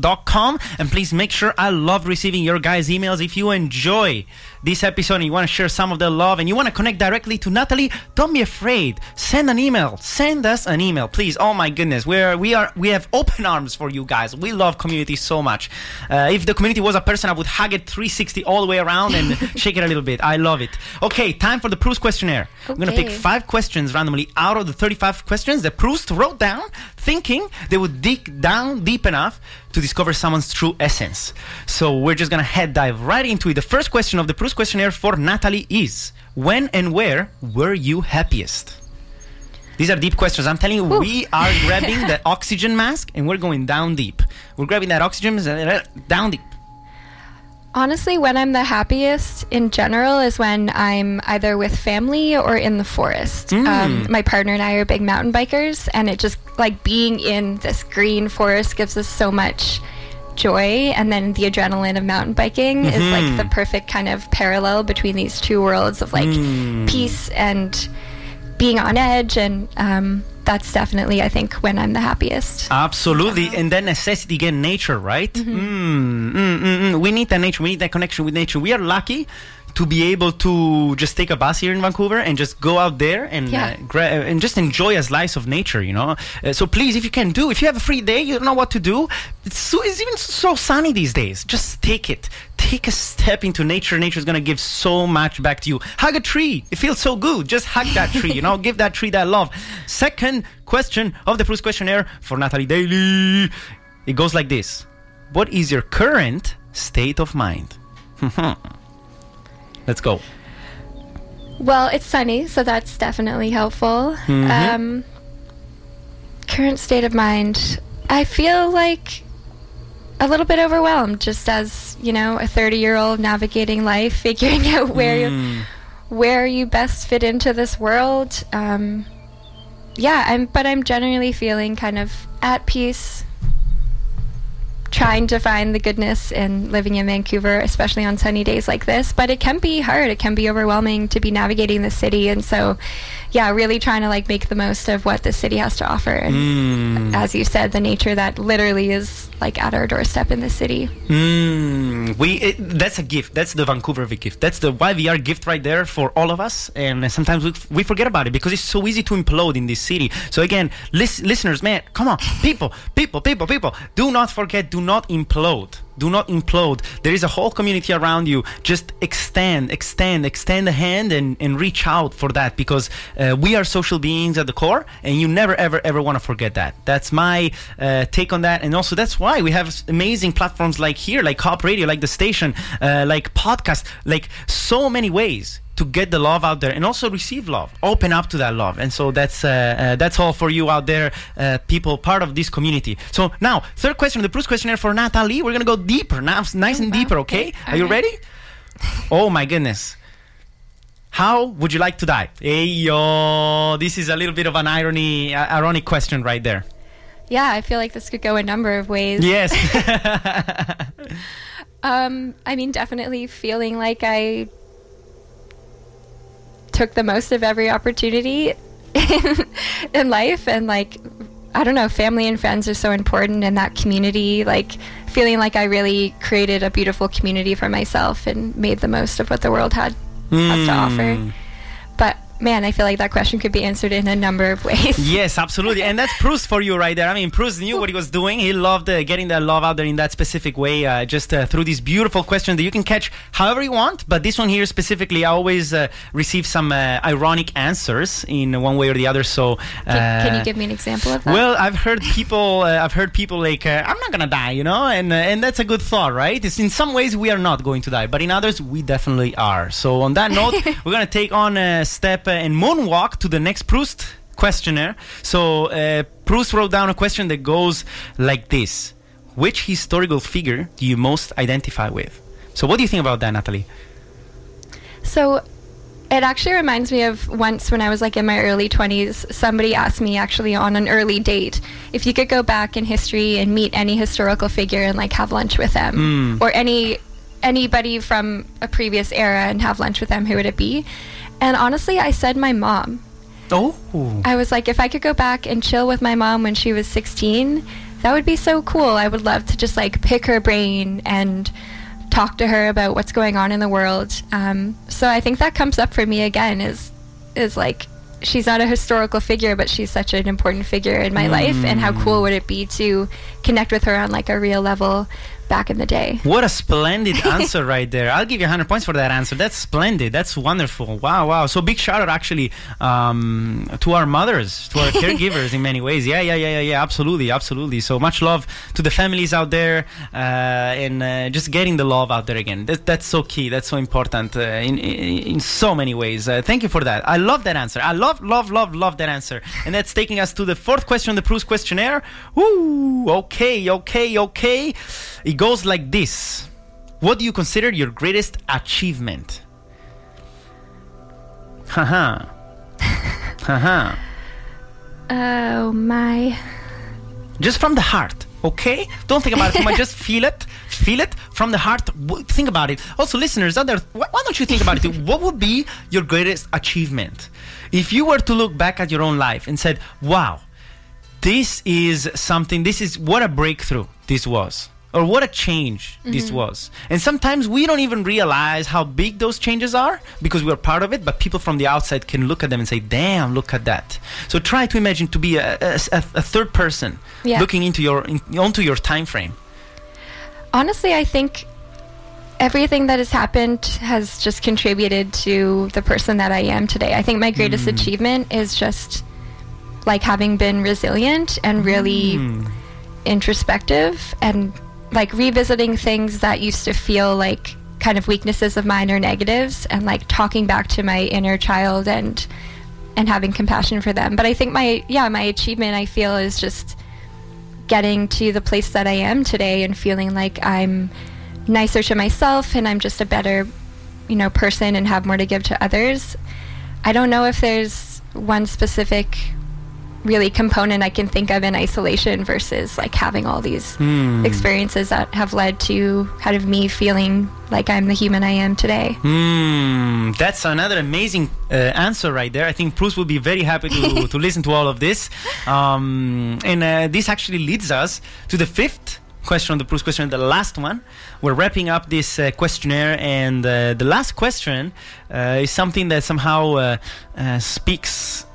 the. And please make sure I love receiving your guys' emails. If you enjoy this episode and you want to share some of the love and you want to connect directly to Natalie, don't be afraid. Send an email. Send us an email, please. Oh my goodness, we're we are we have open arms for you guys. We love community so much. Uh, if the community was a person, I would hug it 360 all the way around and shake it a little bit. I love it. Okay, time for the Proust questionnaire. Okay. I'm gonna pick five questions randomly out of the 35 questions that Proust wrote down, thinking they would dig down deep enough to discover someone's true essence. So we're just gonna head dive right into it. The first question of the Proust questionnaire for Natalie is: When and where were you happiest? These are deep questions. I'm telling you, Ooh. we are grabbing the oxygen mask and we're going down deep. We're grabbing that oxygen mask and down deep. Honestly, when I'm the happiest in general is when I'm either with family or in the forest. Mm. Um, my partner and I are big mountain bikers, and it just like being in this green forest gives us so much joy. And then the adrenaline of mountain biking mm-hmm. is like the perfect kind of parallel between these two worlds of like mm. peace and being on edge and um, that's definitely I think when I'm the happiest. Absolutely, and then necessity again, nature, right? Mm-hmm. Mm, mm, mm, mm, we need that nature. We need that connection with nature. We are lucky to be able to just take a bus here in Vancouver and just go out there and Yeah. uh, gra- and just enjoy a slice of nature, you know. Uh, so please, if you can do, if you have a free day, you don't know what to do. It's, so, it's even so sunny these days. Just take it. Take a step into nature. Nature is gonna give so much back to you. Hug a tree. It feels so good. Just hug that tree. You know, give that tree that love. Second question of the Proust questionnaire for Natalie Daley. It goes like this: What is your current state of mind? Let's go. Well, it's sunny, so that's definitely helpful. Mhm. Um, current state of mind. I feel like a little bit overwhelmed, just as you know, a thirty-year-old navigating life, figuring out where you, Mm. where you best fit into this world. Um, yeah, I'm, but I'm generally feeling kind of at peace. Trying to find the goodness in living in Vancouver, especially on sunny days like this. But it can be hard. It can be overwhelming to be navigating the city, and so, yeah, really trying to like make the most of what the city has to offer. And Mm. as you said, the nature that literally is like at our doorstep in the city. Mm, we it, that's a gift. That's the Vancouver gift. That's the YVR gift right there for all of us. And sometimes we, we forget about it because it's so easy to implode in this city. So again, lis- listeners, man, come on, people, people, people, people, do not forget. Do not implode. Do not implode. There is a whole community around you. Just extend, extend, extend a hand and, and reach out for that because uh, we are social beings at the core, and you never, ever, ever want to forget that. That's my uh, take on that, and also that's why we have amazing platforms like here, like Co-op Radio, like the station, uh, like podcast, like so many ways to get the love out there and also receive love open up to that love. And so that's uh, uh, that's all for you out there uh, people part of this community. So now third question the Proust questionnaire for Natalie. We're gonna go deeper now nice and deeper okay? Okay. are you Alright. ready? Oh my goodness. How would you like to die? Hey yo this is a little bit of an irony uh, ironic question right there. Yeah, I feel like this could go a number of ways. yes. Um, I mean, definitely feeling like I took the most of every opportunity in, in life, and like, I don't know, family and friends are so important in that community. Like, feeling like I really created a beautiful community for myself and made the most of what the world had has to Mm. offer. Man, I feel like that question could be answered in a number of ways. Yes, absolutely, and that's Proust for you right there. I mean, Proust knew what he was doing. He loved uh, getting that love out there in that specific way, uh, just uh, through these beautiful questions that you can catch however you want. But this one here specifically, I always uh, receive some uh, ironic answers in one way or the other. So, uh, Can, can you give me an example of that? well, I've heard people. Uh, I've heard people like, uh, "I'm not gonna die," you know, and uh, and that's a good thought, right? It's in some ways we are not going to die, but in others we definitely are. So on that note, we're gonna take on a step uh, and moonwalk to the next Proust questionnaire. So uh, Proust wrote down a question that goes like this: Which historical figure do you most identify with? So what do you think about that, Natalie? So it actually reminds me of once when I was like in my early 20s, somebody asked me actually on an early date if you could go back in history and meet any historical figure and like have lunch with them Mm. or any anybody from a previous era and have lunch with them, who would it be? And honestly, I said my mom. Oh, I was like, if I could go back and chill with my mom when she was 16, that would be so cool. I would love to just like pick her brain and talk to her about what's going on in the world. Um, so I think that comes up for me again is is like she's not a historical figure, but she's such an important figure in my life. And how cool would it be to connect with her on like a real level back in the day? What a splendid answer right there. I'll give you 100 points for that answer. That's splendid. That's wonderful. Wow, wow. So big shout out actually um, to our mothers, to our caregivers in many ways. Yeah, yeah, yeah, yeah, yeah. Absolutely, absolutely. So much love to the families out there uh, and uh, just getting the love out there again. That, that's so key. That's so important uh, in, in in so many ways. Uh, thank you for that. I love that answer. I love, love, love, love that answer. And that's taking us to the fourth question on the Proust questionnaire. Woo! Okay, okay, okay. It goes like this. What do you consider your greatest achievement? Haha. Haha. Oh my. Just from the heart, okay? Don't think about it too much. Just feel it. Feel it from the heart. Think about it. Also, listeners out there, why don't you think about it? What would be your greatest achievement? If you were to look back at your own life and said, wow, this is something, this is what a breakthrough this was. Or what a change this mm-hmm. was. And sometimes we don't even realize how big those changes are because we're part of it, but people from the outside can look at them and say, damn, look at that. So try to imagine to be a, a, a- third person Yeah. looking into your in, onto your time frame. Honestly, I think everything that has happened has just contributed to the person that I am today. I think my greatest mm. achievement is just like having been resilient and really mm. introspective and like revisiting things that used to feel like kind of weaknesses of mine or negatives and like talking back to my inner child and and having compassion for them. But I think my yeah, my achievement I feel is just getting to the place that I am today and feeling like I'm nicer to myself and I'm just a better, you know, person and have more to give to others. I don't know if there's one specific really component I can think of in isolation versus like having all these experiences that have led to kind of me feeling like I'm the human I am today. Hmm, that's another amazing uh, answer right there. I think Proust will be very happy to, to listen to all of this. Um, and uh, this actually leads us to the fifth question on the Proust question, the last one. We're wrapping up this uh, questionnaire, and uh, the last question uh, is something that somehow uh, uh, speaks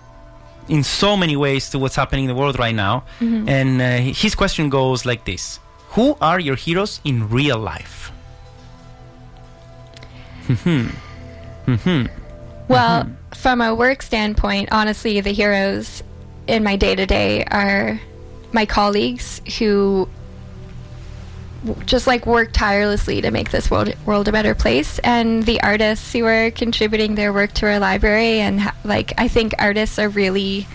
in so many ways to what's happening in the world right now. Mm-hmm. And uh, his question goes like this. Who are your heroes in real life? Mm-hmm. Mm-hmm. Well, from a work standpoint, honestly, the heroes in my day to day are my colleagues who just like work tirelessly to make this world world a better place, and the artists who are contributing their work to our library. And ha- like, I think artists are really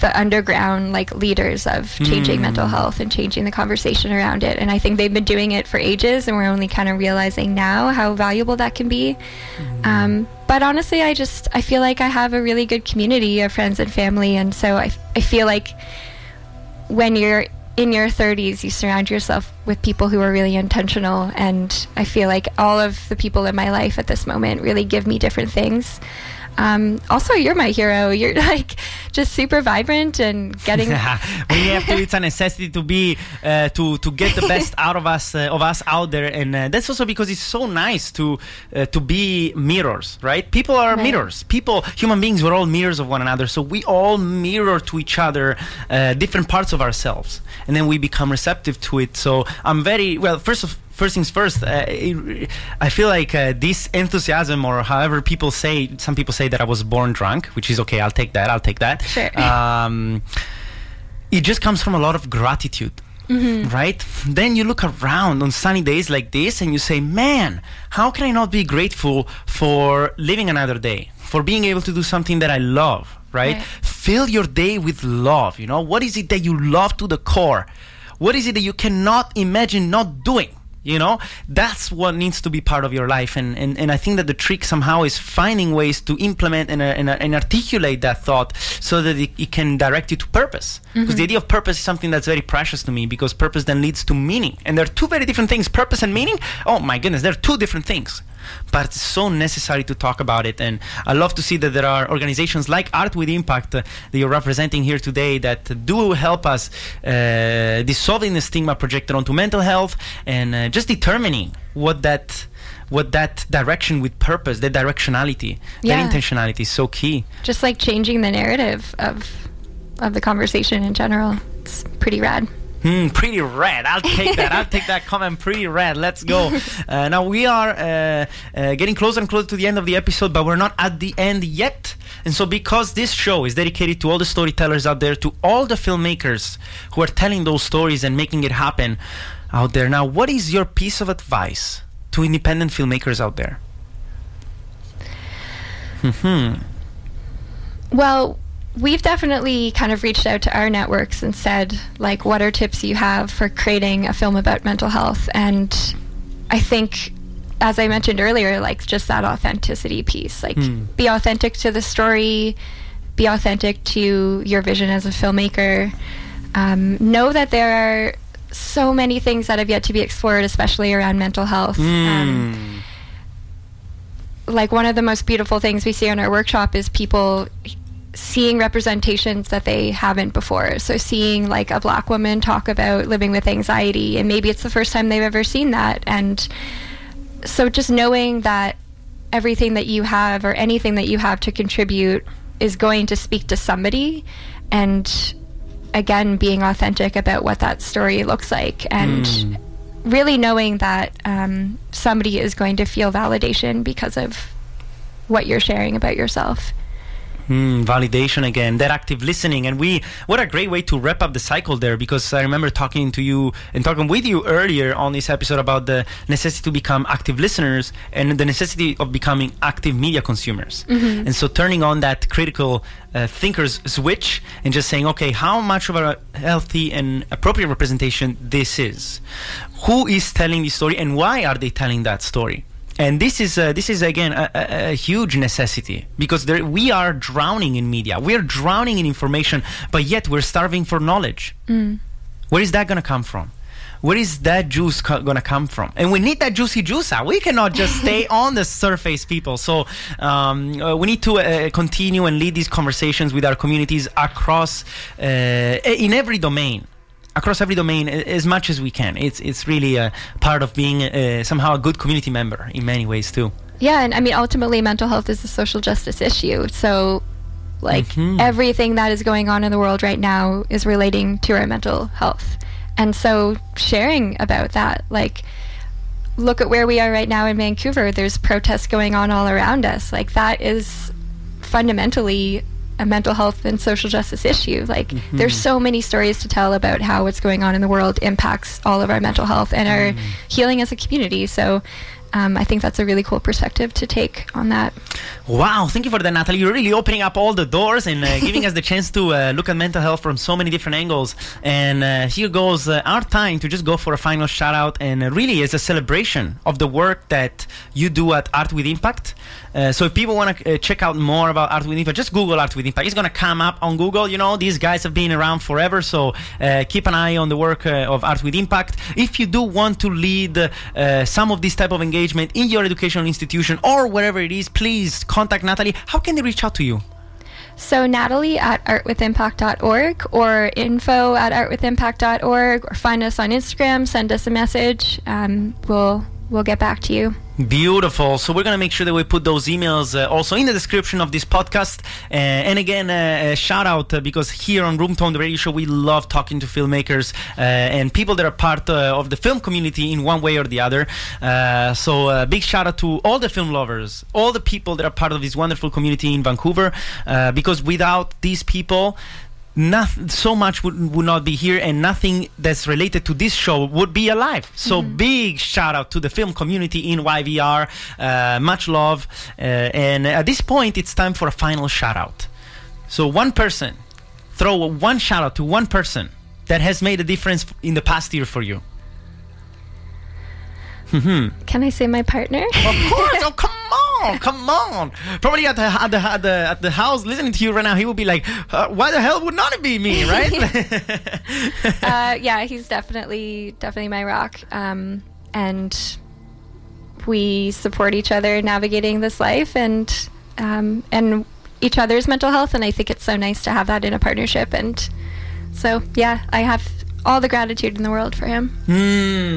the underground like leaders of changing mental health and changing the conversation around it. And i think they've been doing it for ages and we're only kind of realizing now how valuable that can be. Um, but honestly i just i feel like i have a really good community of friends and family. And so i, I feel like when you're in your 30s you surround yourself with people who are really intentional and i feel like all of the people in my life at this moment really give me different things um, also you're my hero. You're like just super vibrant and getting we have to it's a necessity to be uh, to to get the best out of us uh, of us out there. And uh, that's also because it's so nice to uh, to be mirrors right? People are Right. mirrors. People human beings we're all mirrors of one another. So we all mirror to each other uh, different parts of ourselves. And then we become receptive to it. So i'm very well first of First things first, uh, it- I feel like uh, this enthusiasm, or however people say, some people say that I was born drunk, which is okay. I'll take that. I'll take that. Sure. Um, it just comes from a lot of gratitude right then you look around on sunny days like this and you say man how can i not be grateful for living another day for being able to do something that i love right, Right. fill your day with love you know what is it that you love to the core what is it that you cannot imagine not doing you know? That's what needs to be part of your life and, and, and i think that the trick somehow is finding ways to implement and, uh, and, uh, and articulate that thought so that it, it can direct you to purpose. Because the idea of purpose is something that's very precious to me because purpose then leads to meaning. And there are two very different things purpose and meaning. Oh my goodness they're two different things but it's so necessary to talk about it. And i love to see that there are organizations like art with impact uh, that you're representing here today that do help us uh, dissolving the stigma projected onto mental health and uh, just determining what that what that direction with purpose that directionality Yeah. that intentionality is so key. Just like changing the narrative of of the conversation in general. It's pretty rad Hmm, pretty red. I'll take that. I'll take that comment. Pretty red. Let's go. Uh, now we are uh, uh, getting closer and closer to the end of the episode, but we're not at the end yet. And so, because this show is dedicated to all the storytellers out there, to all the filmmakers who are telling those stories and making it happen out there. Now, what is your piece of advice to independent filmmakers out there? Hmm. Well, we've definitely kind of reached out to our networks and said, like, what are tips you have for creating a film about mental health? And I think, as I mentioned earlier, like, just that authenticity piece. Like, be authentic to the story, be authentic to your vision as a filmmaker. Um, know that there are so many things that have yet to be explored, especially around mental health. Um, Hmm. like one of the most beautiful things we see in our workshop is people seeing representations that they haven't before. So seeing like a black woman talk about living with anxiety and maybe it's the first time they've ever seen that. And so just knowing that everything that you have or anything that you have to contribute is going to speak to somebody and again being authentic about what that story looks like and really knowing that um, somebody is going to feel validation because of what you're sharing about yourself Mm, validation again, that active listening, and we what a great way to wrap up the cycle there. Because I remember talking to you and talking with you earlier on this episode about the necessity to become active listeners and the necessity of becoming active media consumers. And so turning on that critical uh, thinkers switch and just saying, okay, how much of a healthy and appropriate representation this is? Who is telling the story, and why are they telling that story? And this is uh, this is again a, a, a huge necessity because there, we are drowning in media. We are drowning in information but yet we're starving for knowledge. Where is that going to come from? Where is that juice co- going to come from? And we need that juicy juice out. We cannot just stay on the surface people. So um, uh, we need to uh, continue and lead these conversations with our communities across uh, in every domain across every domain as much as we can. It's it's really a part of being uh, somehow a good community member in many ways too. Yeah, and I mean, ultimately, mental health is a social justice issue. So, like, Mhm. everything that is going on in the world right now is relating to our mental health. And so, sharing about that, like, look at where we are right now in Vancouver. There's protests going on all around us. Like, that is fundamentally a mental health and social justice issue. Like, there's so many stories to tell about how what's going on in the world impacts all of our mental health and our healing as a community. So, um, I think that's a really cool perspective to take on that. Wow, thank you for that, Natalie. You're really opening up all the doors and uh, giving us the chance to uh, look at mental health from so many different angles. And uh, here goes uh, our time to just go for a final shout out and uh, really as a celebration of the work that you do at Art with Impact. Uh, so if people want to uh, check out more about Art with Impact, just Google Art with Impact. It's going to come up on Google. You know, these guys have been around forever, so uh, keep an eye on the work uh, of Art with Impact. If you do want to lead uh, some of this type of engagement in your educational institution or wherever it is, please contact Natalie. How can they reach out to you? So Natalie at artwithimpact.org or info at artwithimpact.org or find us on Instagram, send us a message. Um, we'll we'll get back to you. Beautiful. So we're going to make sure that we put those emails uh, also in the description of this podcast. Uh, and again, uh, a shout out uh, because here on Room Tone, the radio show, we love talking to filmmakers uh, and people that are part uh, of the film community in one way or the other. So big shout out to all the film lovers, all the people that are part of this wonderful community in Vancouver. Because without these people, nothing so much would, would not be here and nothing that's related to this show would be alive. So big shout out to the film community in yvr uh, much love uh, and at this point it's time for a final shout out. So one person throw one shout out to one person that has made a difference in the past year for you Can I say my partner? of course oh come on come on probably at the, at the, at the, at the house listening to you right now he will be like uh, why the hell would not it be me right uh, yeah, he's definitely definitely my rock. Um, and we support each other navigating this life and um, and each other's mental health. And I think it's so nice to have that in a partnership. And so yeah, I have all the gratitude in the world for him. Hmm.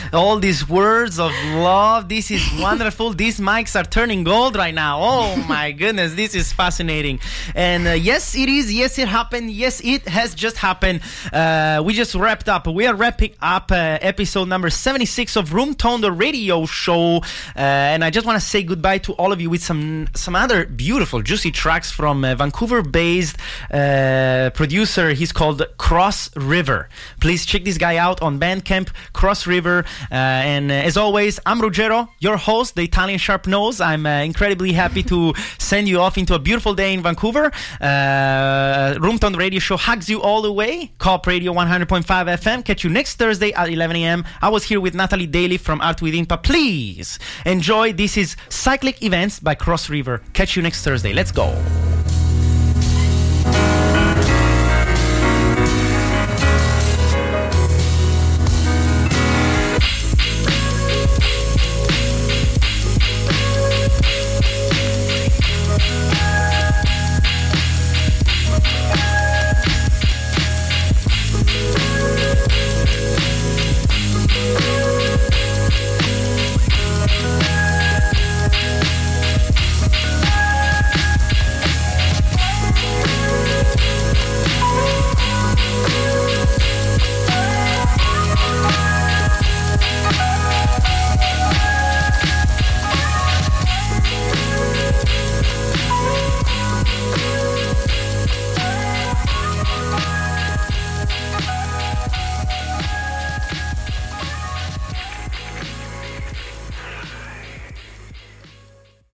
All these words of love. This is wonderful. these mics are turning gold right now. Oh my goodness, this is fascinating. And uh, yes, it is. Yes, it happened. Yes, it has just happened. Uh, we just wrapped up. We are wrapping up uh, episode number 76 of Room Tone, the radio show. Uh, and I just want to say goodbye to all of you with some some other beautiful, juicy tracks from uh, Vancouver-based uh, producer. He's called Cross River. Please check this guy out on Bandcamp, Cross River. Uh, and uh, as always, I'm Ruggero, your host, the Italian Sharp Nose. I'm uh, incredibly happy to send you off into a beautiful day in Vancouver. Uh, Roomtone Radio Show hugs you all the way. Co-op Radio 100.5 FM. Catch you next Thursday at 11 a.m. I was here with Natalie Daley from Art with Impa. Please enjoy. This is Cyclic Events by Cross River. Catch you next Thursday. Let's go.